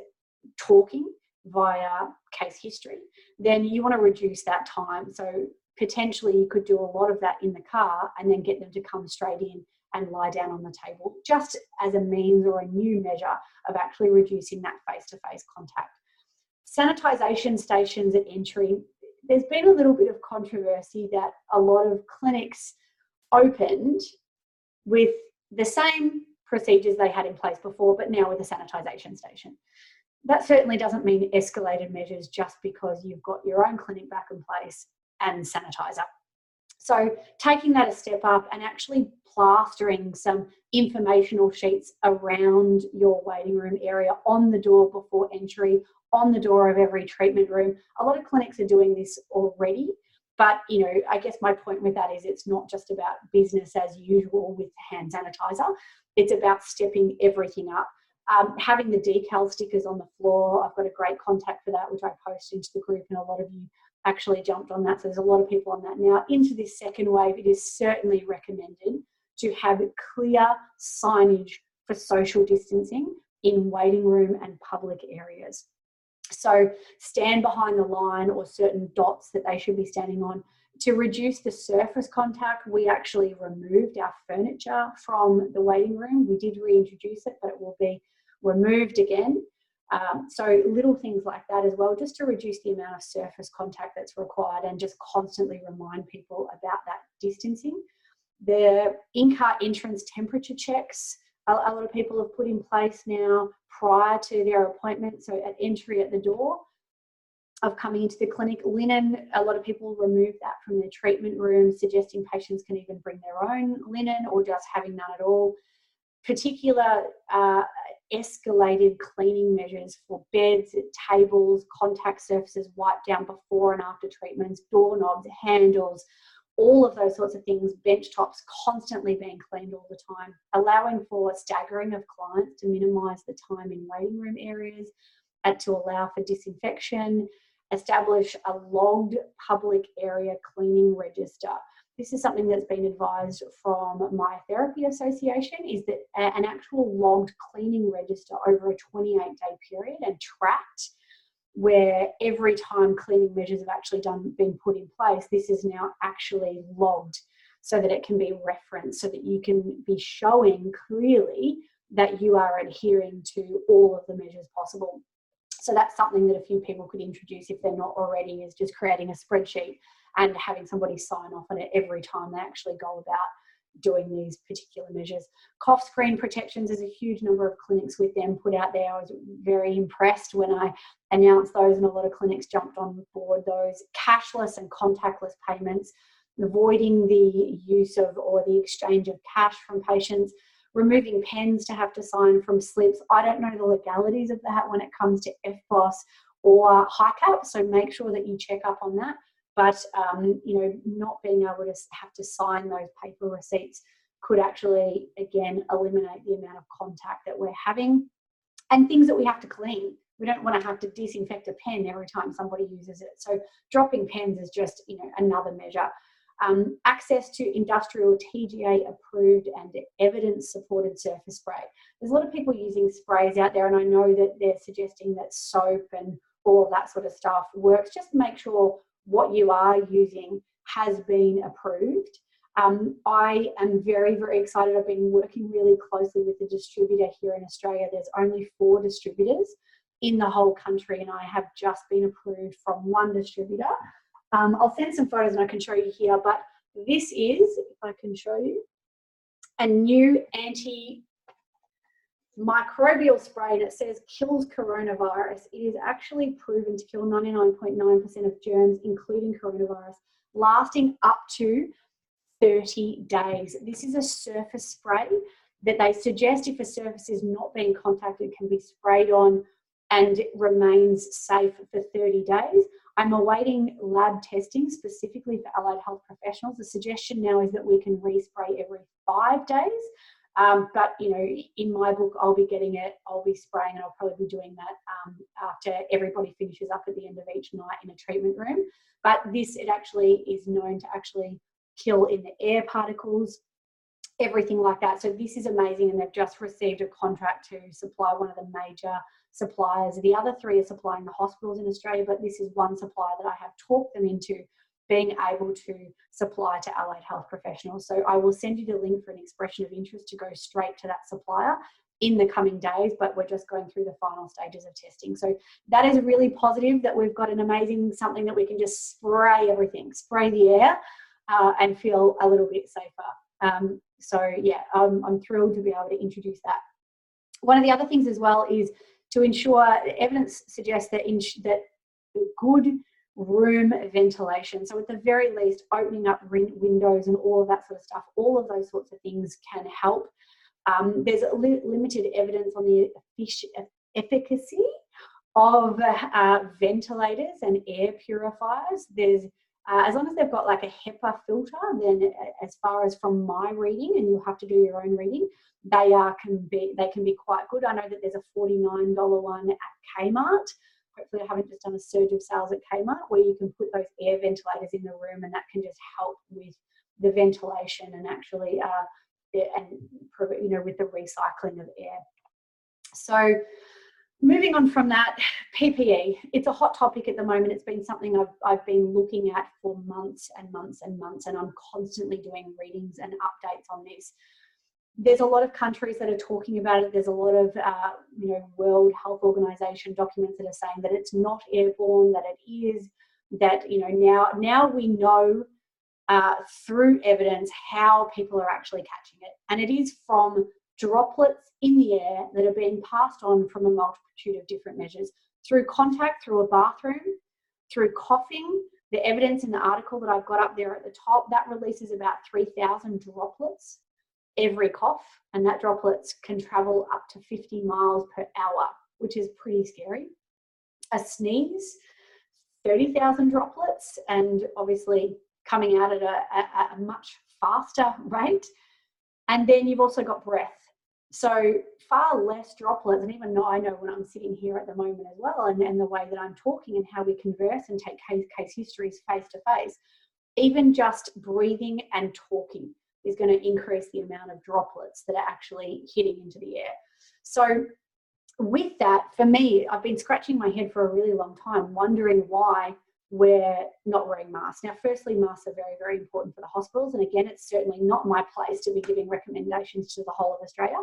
talking via case history, then you want to reduce that time. So, potentially, you could do a lot of that in the car and then get them to come straight in and lie down on the table, just as a means or a new measure of actually reducing that face to face contact sanitisation stations at entry, there's been a little bit of controversy that a lot of clinics opened with the same procedures they had in place before, but now with a sanitisation station. That certainly doesn't mean escalated measures just because you've got your own clinic back in place and sanitizer. So, taking that a step up and actually plastering some informational sheets around your waiting room area on the door before entry on the door of every treatment room. A lot of clinics are doing this already, but you know, I guess my point with that is it's not just about business as usual with hand sanitizer. It's about stepping everything up. Um, having the decal stickers on the floor, I've got a great contact for that, which I post into the group, and a lot of you actually jumped on that. So there's a lot of people on that now. Into this second wave, it is certainly recommended to have clear signage for social distancing in waiting room and public areas. So stand behind the line or certain dots that they should be standing on. To reduce the surface contact, we actually removed our furniture from the waiting room. We did reintroduce it, but it will be removed again. Um, so little things like that as well, just to reduce the amount of surface contact that's required and just constantly remind people about that distancing. The in-car entrance temperature checks, a, lot of people have put in place now prior to their appointment, so at entry at the door of coming into the clinic. Linen, a lot of people remove that from their treatment room, suggesting patients can even bring their own linen or just having none at all. Particular uh, escalated cleaning measures for beds, tables, contact surfaces wiped down before and after treatments, doorknobs, handles, all of those sorts of things, bench tops constantly being cleaned all the time, allowing for staggering of clients to minimize the time in waiting room areas and to allow for disinfection, establish a logged public area cleaning register. This is something that's been advised from my therapy Association is that an actual logged cleaning register over a 28 day period and tracked where every time cleaning measures have actually done been put in place, this is now actually logged so that it can be referenced, so that you can be showing clearly that you are adhering to all of the measures possible. So that's something that a few people could introduce if they're not already, is just creating a spreadsheet and having somebody sign off on it every time they actually go about doing these particular measures. Cough screen protections, there's a huge number of clinics with them put out there. I was very impressed when I announced those, and a lot of clinics jumped on board those. Cashless and contactless payments, avoiding the use of or the exchange of cash from patients, removing pens to have to sign from slips. I don't know the legalities of that when it comes to EFTPOS or HICAP. So make sure that you check up on that. But um, you know, not being able to have to sign those paper receipts could actually again eliminate the amount of contact that we're having and things that we have to clean. We don't want to have to disinfect a pen every time somebody uses it. So dropping pens is just you know another measure. Um, access to industrial TGA approved and evidence supported surface spray. There's a lot of people using sprays out there, and I know that they're suggesting that soap and all that sort of stuff works. Just make sure what you are using has been approved. Um, I am very, very excited. I've been working really closely with the distributor here in Australia. There's only four distributors in the whole country, and I have just been approved from one distributor. Um, I'll send some photos and I can show you here, but this is, if I can show you, a new anti microbial spray and it says kills coronavirus. It is actually proven to kill 99.9% of germs, including coronavirus, lasting up to 30 days. This is a surface spray that they suggest if a surface is not being contacted can be sprayed on and it remains safe for 30 days. I'm awaiting lab testing specifically for allied health professionals. The suggestion now is that we can respray every five days. Um, but you know, in my book, I'll be getting it. I'll be spraying, and I'll probably be doing that um, after everybody finishes up at the end of each night in a treatment room. But this, it actually is known to actually kill in the air particles, everything like that. So this is amazing, and they've just received a contract to supply one of the major suppliers. The other three are supplying the hospitals in Australia, but this is one supplier that I have talked them into being able to supply to allied health professionals. So I will send you the link for an expression of interest to go straight to that supplier in the coming days, but we're just going through the final stages of testing. So that is really positive that we've got an amazing something that we can just spray everything, spray the air uh, and feel a little bit safer. Um, so yeah, I'm, I'm thrilled to be able to introduce that. One of the other things as well is to ensure evidence suggests that, in, that good room ventilation. So at the very least, opening up windows and all of that sort of stuff, all of those sorts of things can help. Um, there's li limited evidence on the efficacy of uh, ventilators and air purifiers. There's uh, as long as they've got like a HEPA filter, then uh, as far as from my reading, and you'll have to do your own reading, they are can be they can be quite good. I know that there's a $49 one at Kmart hopefully I haven't just done a surge of sales at Kmart where you can put those air ventilators in the room and that can just help with the ventilation and actually uh, and you know with the recycling of air. So moving on from that, PPE. It's a hot topic at the moment. It's been something I've, I've been looking at for months and months and months, and I'm constantly doing readings and updates on this there's a lot of countries that are talking about it. There's a lot of, uh, you know, World Health Organization documents that are saying that it's not airborne, that it is, that, you know, now, now we know uh, through evidence how people are actually catching it. And it is from droplets in the air that are being passed on from a multitude of different measures through contact, through a bathroom, through coughing. The evidence in the article that I've got up there at the top, that releases about 3,000 droplets every cough, and that droplets can travel up to 50 miles per hour, which is pretty scary. A sneeze, 30,000 droplets, and obviously coming out at a, a, a much faster rate. And then you've also got breath. So far less droplets, and even I know when I'm sitting here at the moment as well, and, and the way that I'm talking and how we converse and take case, case histories face to face, even just breathing and talking is going to increase the amount of droplets that are actually hitting into the air. So with that, for me, I've been scratching my head for a really long time, wondering why we're not wearing masks. Now, firstly, masks are very, very important for the hospitals. And again, it's certainly not my place to be giving recommendations to the whole of Australia.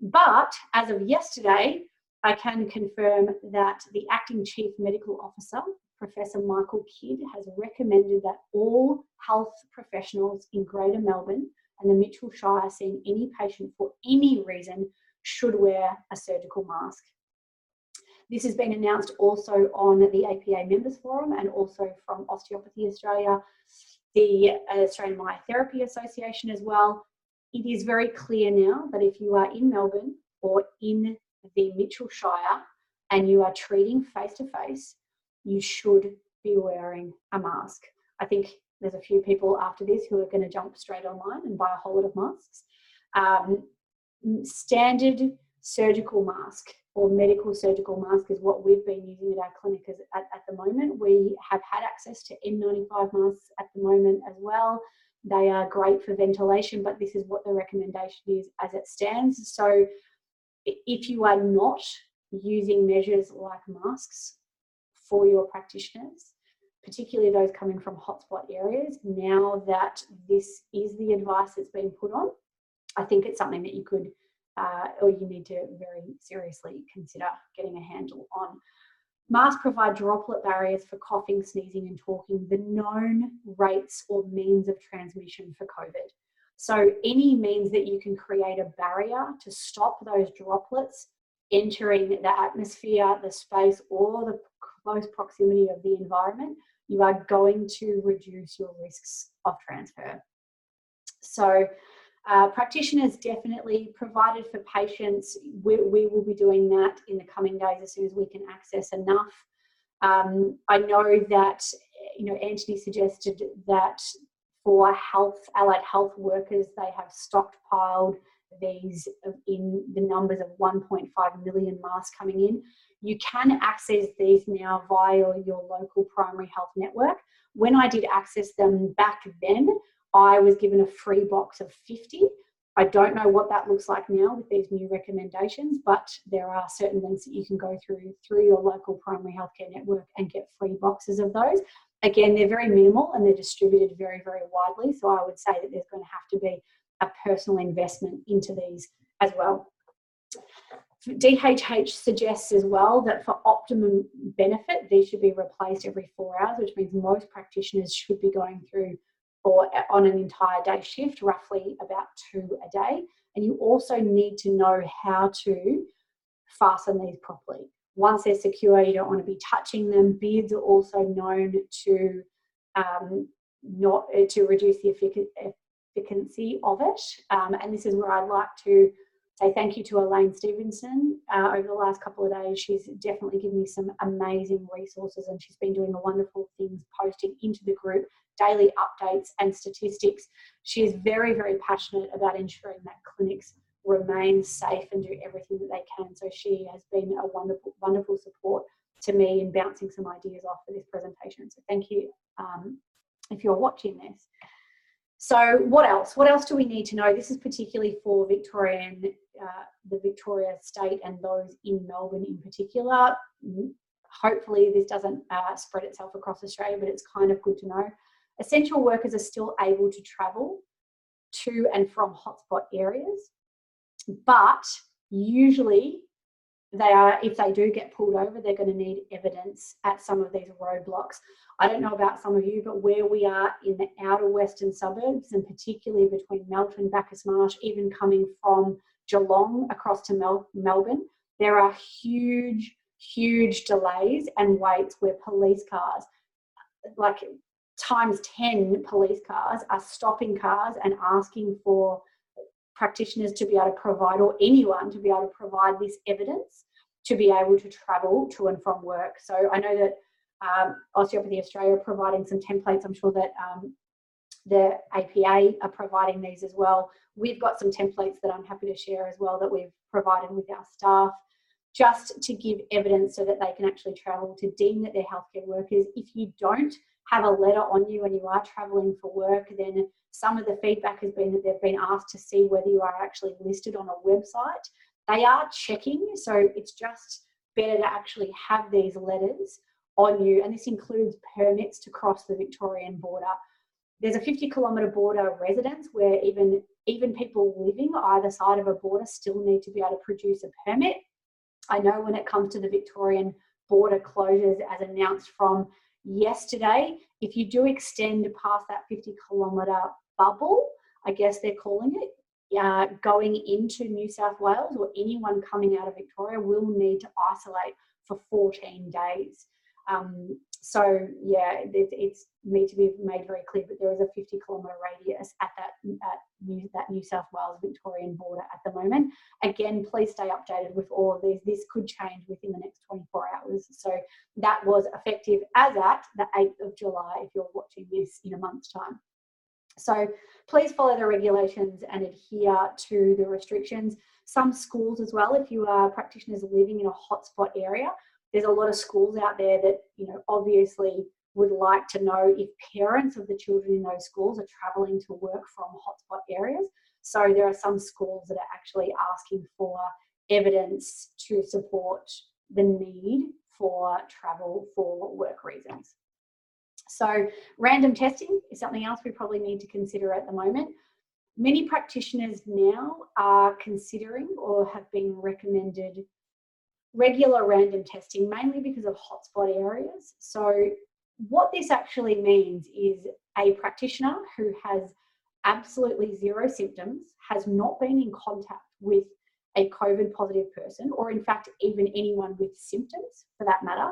But as of yesterday, I can confirm that the acting chief medical officer Professor Michael Kidd has recommended that all health professionals in Greater Melbourne and the Mitchell Shire seeing any patient for any reason should wear a surgical mask. This has been announced also on the APA Members Forum and also from Osteopathy Australia, the Australian Myotherapy Association as well. It is very clear now that if you are in Melbourne or in the Mitchell Shire, and you are treating face to face, you should be wearing a mask. I think there's a few people after this who are going to jump straight online and buy a whole lot of masks. Um, standard surgical mask or medical surgical mask is what we've been using at our clinic at, at the moment. We have had access to N95 masks at the moment as well. They are great for ventilation, but this is what the recommendation is as it stands. So if you are not using measures like masks for your practitioners, particularly those coming from hotspot areas, now that this is the advice that's been put on, I think it's something that you could uh, or you need to very seriously consider getting a handle on. Masks provide droplet barriers for coughing, sneezing, and talking, the known rates or means of transmission for COVID. So, any means that you can create a barrier to stop those droplets entering the atmosphere, the space, or the close proximity of the environment, you are going to reduce your risks of transfer. So, uh, practitioners definitely provided for patients. We, we, will be doing that in the coming days as soon as we can access enough. Um, I know that, you know, Anthony suggested that for health, allied health workers, they have stockpiled these in the numbers of 1.5 million masks coming in. You can access these now via your local primary health network. When I did access them back then, I was given a free box of 50. I don't know what that looks like now with these new recommendations, but there are certain links that you can go through through your local primary healthcare network and get free boxes of those. Again, they're very minimal and they're distributed very, very widely. So I would say that there's going to have to be a personal investment into these as well. DHH suggests as well that for optimum benefit, these should be replaced every four hours, which means most practitioners should be going through or on an entire day shift, roughly about two a day. And you also need to know how to fasten these properly. Once they're secure, you don't want to be touching them. Beards are also known to um, not to reduce the efficacy of it. Um, and this is where I'd like to say thank you to Elaine Stevenson. Uh, over the last couple of days, she's definitely given me some amazing resources and she's been doing wonderful things posting into the group daily updates and statistics. She is very, very passionate about ensuring that clinics remain safe and do everything that they can. So she has been a wonderful, wonderful support to me in bouncing some ideas off for this presentation. So thank you um, if you're watching this. So what else? What else do we need to know? This is particularly for Victorian, uh, the Victoria state and those in Melbourne in particular. Hopefully this doesn't uh, spread itself across Australia, but it's kind of good to know. Essential workers are still able to travel to and from hotspot areas, but usually they are, if they do get pulled over, they're going to need evidence at some of these roadblocks. I don't know about some of you, but where we are in the outer western suburbs, and particularly between Melton, Bacchus Marsh, even coming from Geelong across to Mel- Melbourne, there are huge, huge delays and waits where police cars, like times 10 police cars are stopping cars and asking for practitioners to be able to provide or anyone to be able to provide this evidence to be able to travel to and from work. So I know that um, Osteopathy Australia are providing some templates. I'm sure that um, the APA are providing these as well. We've got some templates that I'm happy to share as well that we've provided with our staff just to give evidence so that they can actually travel to deem that they're healthcare workers. If you don't have a letter on you when you are traveling for work, then some of the feedback has been that they've been asked to see whether you are actually listed on a website. They are checking, so it's just better to actually have these letters on you, and this includes permits to cross the Victorian border. There's a 50 kilometre border residence where even even people living either side of a border still need to be able to produce a permit. I know when it comes to the Victorian border closures as announced from yesterday. If you do extend past that 50 kilometre bubble, I guess they're calling it, uh, going into New South Wales or anyone coming out of Victoria will need to isolate for 14 days. Um, so yeah, it, it's need to be made very clear that there is a 50 kilometre radius at that at New, that New South Wales Victorian border at the moment. Again, please stay updated with all of these. This could change within the next 24 hours. So that was effective as at the 8th of July. If you're watching this in a month's time. So please follow the regulations and adhere to the restrictions. Some schools as well, if you are practitioners living in a hotspot area, there's a lot of schools out there that, you know, obviously would like to know if parents of the children in those schools are traveling to work from hotspot areas. So there are some schools that are actually asking for evidence to support the need for travel for work reasons. So random testing is something else we probably need to consider at the moment. Many practitioners now are considering or have been recommended regular random testing, mainly because of hotspot areas. So what this actually means is a practitioner who has absolutely zero symptoms, has not been in contact with a COVID positive person, or in fact, even anyone with symptoms for that matter,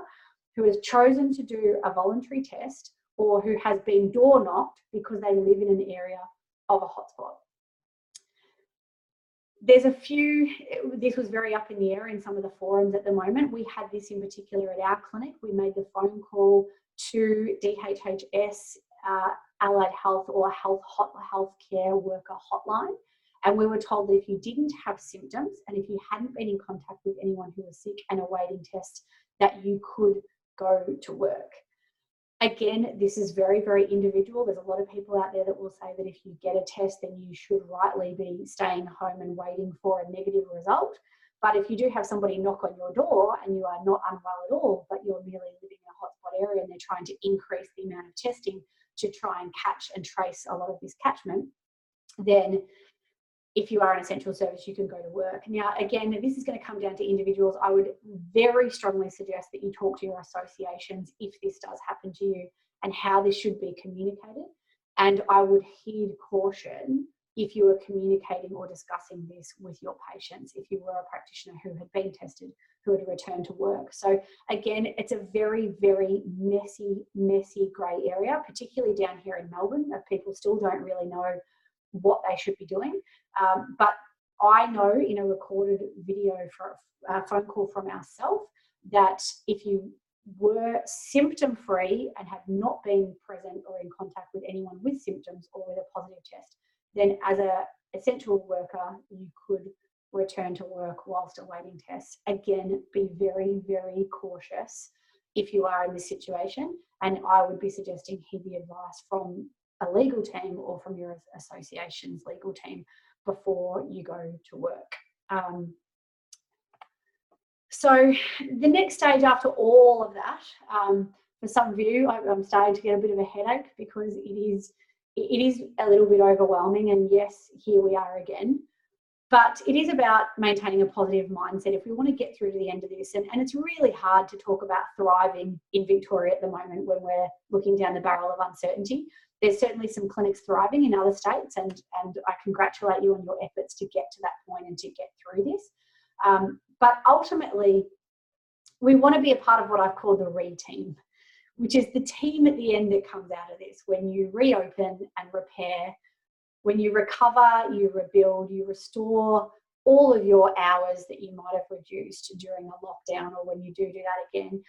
who has chosen to do a voluntary test or who has been door knocked because they live in an area of a hotspot. There's a few, this was very up in the air in some of the forums at the moment. We had this in particular at our clinic. We made the phone call to DHHS, uh, allied health or health hot, health care worker hotline. And we were told that if you didn't have symptoms and if you hadn't been in contact with anyone who was sick and awaiting tests, that you could go to work. Again, this is very, very individual. There's a lot of people out there that will say that if you get a test, then you should rightly be staying home and waiting for a negative result. But if you do have somebody knock on your door and you are not unwell at all, but you're merely living in a hotspot area and they're trying to increase the amount of testing to try and catch and trace a lot of this catchment, then if you are an essential service, you can go to work. Now, again, this is going to come down to individuals. I would very strongly suggest that you talk to your associations if this does happen to you and how this should be communicated. And I would heed caution if you were communicating or discussing this with your patients, if you were a practitioner who had been tested, who had returned to work. So, again, it's a very, very messy, messy grey area, particularly down here in Melbourne, that people still don't really know what they should be doing. Um, but I know in a recorded video for a phone call from ourselves that if you were symptom free and have not been present or in contact with anyone with symptoms or with a positive test, then as a essential worker, you could return to work whilst awaiting tests. Again, be very, very cautious if you are in this situation. And I would be suggesting heed the advice from a legal team or from your association's legal team before you go to work. Um, so the next stage after all of that, um, for some of you, I'm starting to get a bit of a headache because it is it is a little bit overwhelming. And yes, here we are again. But it is about maintaining a positive mindset if we want to get through to the end of this. And, and it's really hard to talk about thriving in Victoria at the moment when we're looking down the barrel of uncertainty there's certainly some clinics thriving in other states, and, and I congratulate you on your efforts to get to that point and to get through this. Um, but ultimately, we want to be a part of what I've called the re team, which is the team at the end that comes out of this when you reopen and repair, when you recover, you rebuild, you restore all of your hours that you might have reduced during a lockdown or when you do do that again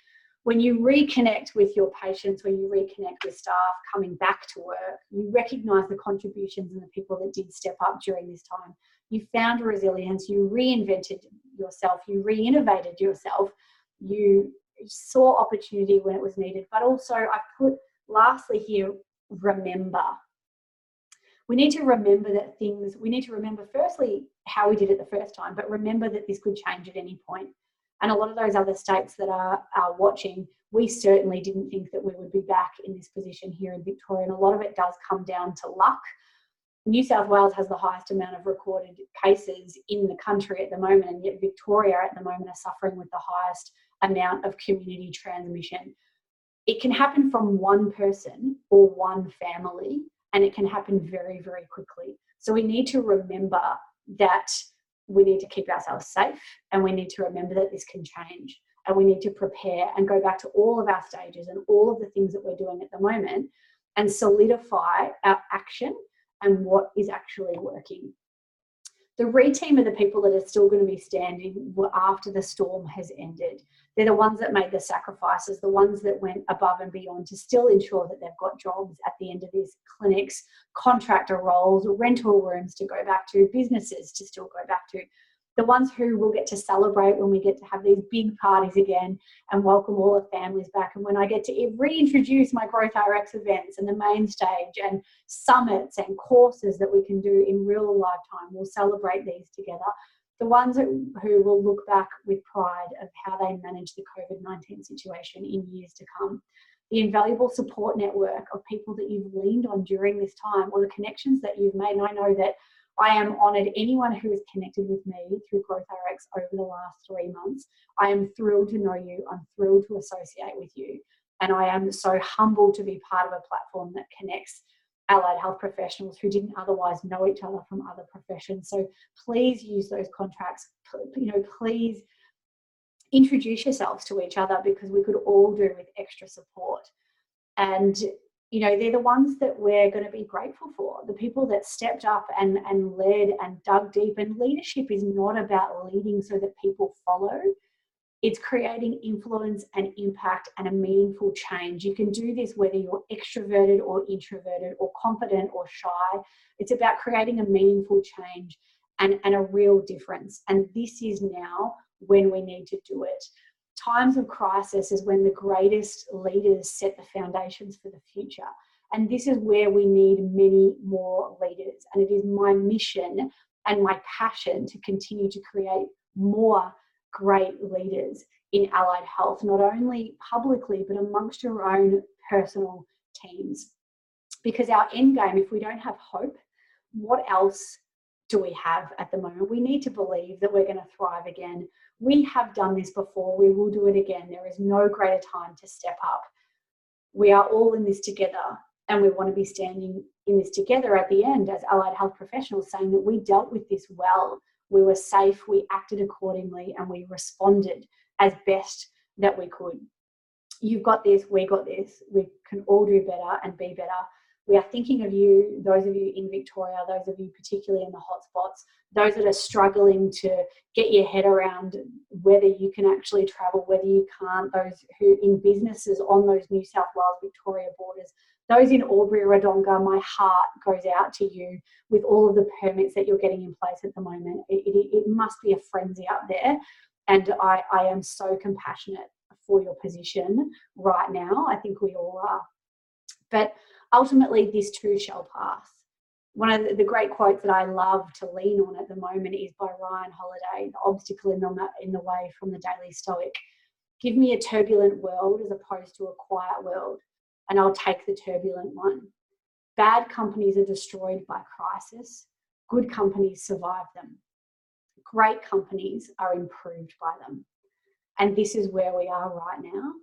when you reconnect with your patients, when you reconnect with staff coming back to work, you recognize the contributions and the people that did step up during this time. You found resilience, you reinvented yourself, you re innovated yourself, you saw opportunity when it was needed. But also, I put lastly here remember. We need to remember that things, we need to remember firstly how we did it the first time, but remember that this could change at any point. And a lot of those other states that are, are watching, we certainly didn't think that we would be back in this position here in Victoria. And a lot of it does come down to luck. New South Wales has the highest amount of recorded cases in the country at the moment, and yet Victoria at the moment are suffering with the highest amount of community transmission. It can happen from one person or one family, and it can happen very, very quickly. So we need to remember that we need to keep ourselves safe and we need to remember that this can change. and we need to prepare and go back to all of our stages and all of the things that we're doing at the moment and solidify our action and what is actually working. The reteam are the people that are still going to be standing after the storm has ended. They're the ones that made the sacrifices, the ones that went above and beyond to still ensure that they've got jobs at the end of this, clinics, contractor roles, rental rooms to go back to, businesses to still go back to the ones who will get to celebrate when we get to have these big parties again and welcome all the families back. And when I get to reintroduce my GrowthRx events and the main stage and summits and courses that we can do in real lifetime, we'll celebrate these together. The ones who will look back with pride of how they managed the COVID 19 situation in years to come. The invaluable support network of people that you've leaned on during this time or the connections that you've made. And I know that I am honoured anyone who has connected with me through Growth RX over the last three months. I am thrilled to know you. I'm thrilled to associate with you. And I am so humbled to be part of a platform that connects allied health professionals who didn't otherwise know each other from other professions. So please use those contracts. You know, please introduce yourselves to each other because we could all do with extra support. And you know they're the ones that we're going to be grateful for the people that stepped up and and led and dug deep and leadership is not about leading so that people follow it's creating influence and impact and a meaningful change you can do this whether you're extroverted or introverted or confident or shy it's about creating a meaningful change and, and a real difference and this is now when we need to do it times of crisis is when the greatest leaders set the foundations for the future. And this is where we need many more leaders. And it is my mission and my passion to continue to create more great leaders in allied health, not only publicly, but amongst your own personal teams. Because our end game, if we don't have hope, what else do we have at the moment? We need to believe that we're going to thrive again. We have done this before, we will do it again. There is no greater time to step up. We are all in this together, and we want to be standing in this together at the end as allied health professionals, saying that we dealt with this well. We were safe, we acted accordingly, and we responded as best that we could. You've got this, we got this. We can all do better and be better we are thinking of you, those of you in Victoria, those of you particularly in the hotspots, those that are struggling to get your head around whether you can actually travel, whether you can't, those who in businesses on those New South Wales Victoria borders, those in Albury Wodonga, my heart goes out to you with all of the permits that you're getting in place at the moment. It, it, it must be a frenzy out there. And I, I am so compassionate for your position right now. I think we all are. But ultimately this too shall pass. One of the great quotes that I love to lean on at the moment is by Ryan Holiday, The Obstacle in the, in the Way from the Daily Stoic. Give me a turbulent world as opposed to a quiet world, and I'll take the turbulent one. Bad companies are destroyed by crisis, good companies survive them. Great companies are improved by them. And this is where we are right now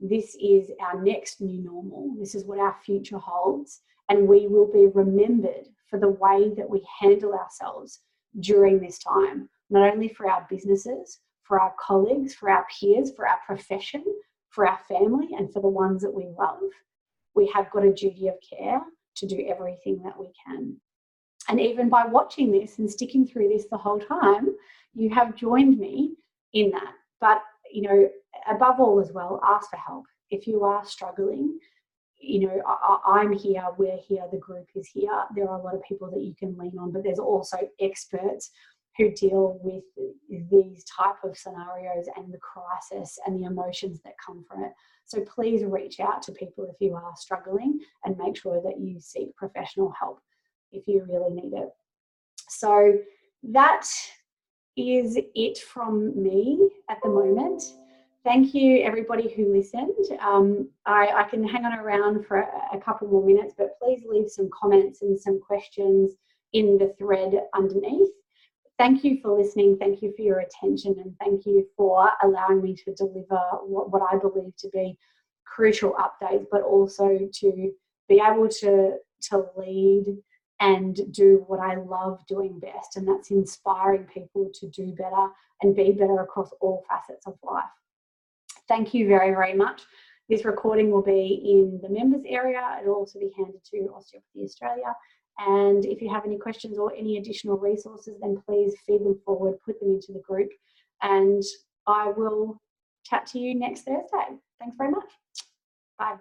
this is our next new normal. This is what our future holds. And we will be remembered for the way that we handle ourselves during this time, not only for our businesses, for our colleagues, for our peers, for our profession, for our family, and for the ones that we love. We have got a duty of care to do everything that we can. And even by watching this and sticking through this the whole time, you have joined me in that. But, you know, above all as well, ask for help. If you are struggling, you know, I, am here, we're here, the group is here. There are a lot of people that you can lean on, but there's also experts who deal with these type of scenarios and the crisis and the emotions that come from it. So please reach out to people if you are struggling and make sure that you seek professional help if you really need it. So that is it from me at the moment thank you everybody who listened. Um, I, I, can hang on around for a, a, couple more minutes, but please leave some comments and some questions in the thread underneath. Thank you for listening. Thank you for your attention and thank you for allowing me to deliver what, what I believe to be crucial updates, but also to be able to, to lead and do what I love doing best, and that's inspiring people to do better and be better across all facets of life. Thank you very, very much. This recording will be in the members area. It'll also be handed to Osteopathy Australia. And if you have any questions or any additional resources, then please feed them forward, put them into the group. And I will chat to you next Thursday. Thanks very much. Bye.